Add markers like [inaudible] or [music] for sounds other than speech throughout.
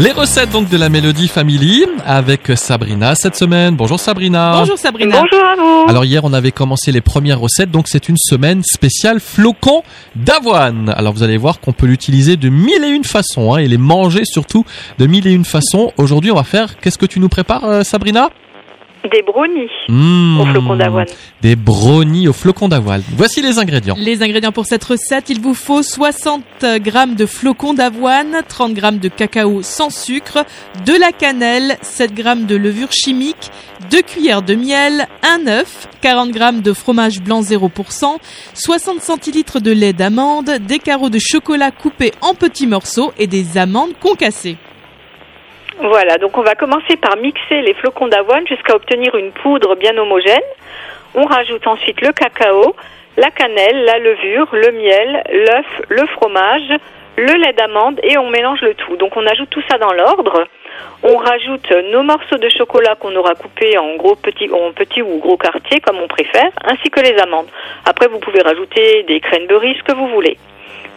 Les recettes donc de la Mélodie Family avec Sabrina cette semaine. Bonjour Sabrina. Bonjour Sabrina. Bonjour à vous. Alors hier on avait commencé les premières recettes donc c'est une semaine spéciale flocons d'avoine. Alors vous allez voir qu'on peut l'utiliser de mille et une façons hein, et les manger surtout de mille et une façons. Aujourd'hui on va faire qu'est-ce que tu nous prépares euh, Sabrina? Des brownies Mmh, au flocon d'avoine. Des brownies au flocons d'avoine. Voici les ingrédients. Les ingrédients pour cette recette, il vous faut 60 g de flocons d'avoine, 30 g de cacao sans sucre, de la cannelle, 7 g de levure chimique, 2 cuillères de miel, un œuf, 40 g de fromage blanc 0%, 60 centilitres de lait d'amande, des carreaux de chocolat coupés en petits morceaux et des amandes concassées. Voilà, donc on va commencer par mixer les flocons d'avoine jusqu'à obtenir une poudre bien homogène. On rajoute ensuite le cacao, la cannelle, la levure, le miel, l'œuf, le fromage, le lait d'amande et on mélange le tout. Donc on ajoute tout ça dans l'ordre. On rajoute nos morceaux de chocolat qu'on aura coupés en gros petits, en petits ou gros quartiers comme on préfère, ainsi que les amandes. Après vous pouvez rajouter des cranberries, ce que vous voulez.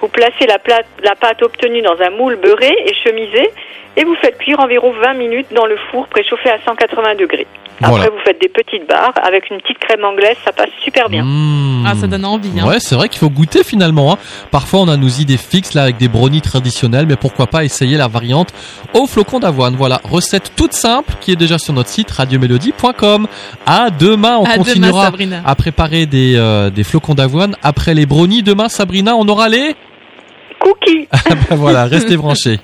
Vous placez la, plate- la pâte obtenue dans un moule beurré et chemisé et vous faites cuire environ 20 minutes dans le four préchauffé à 180 degrés. Après Voilà. vous faites des petites barres avec une petite crème anglaise, ça passe super bien. Mmh. Ah, ça donne envie. Hein. Ouais, c'est vrai qu'il faut goûter finalement. hein. Parfois, on a nos idées fixes là avec des brownies traditionnels, mais pourquoi pas essayer la variante au flocon d'avoine. Voilà, recette toute simple qui est déjà sur notre site radiomélodie.com. À demain, on À continuera à préparer des, euh, des flocons d'avoine après les brownies. Demain, Sabrina, on aura les. Cookies [laughs] Ben voilà, restez branchés.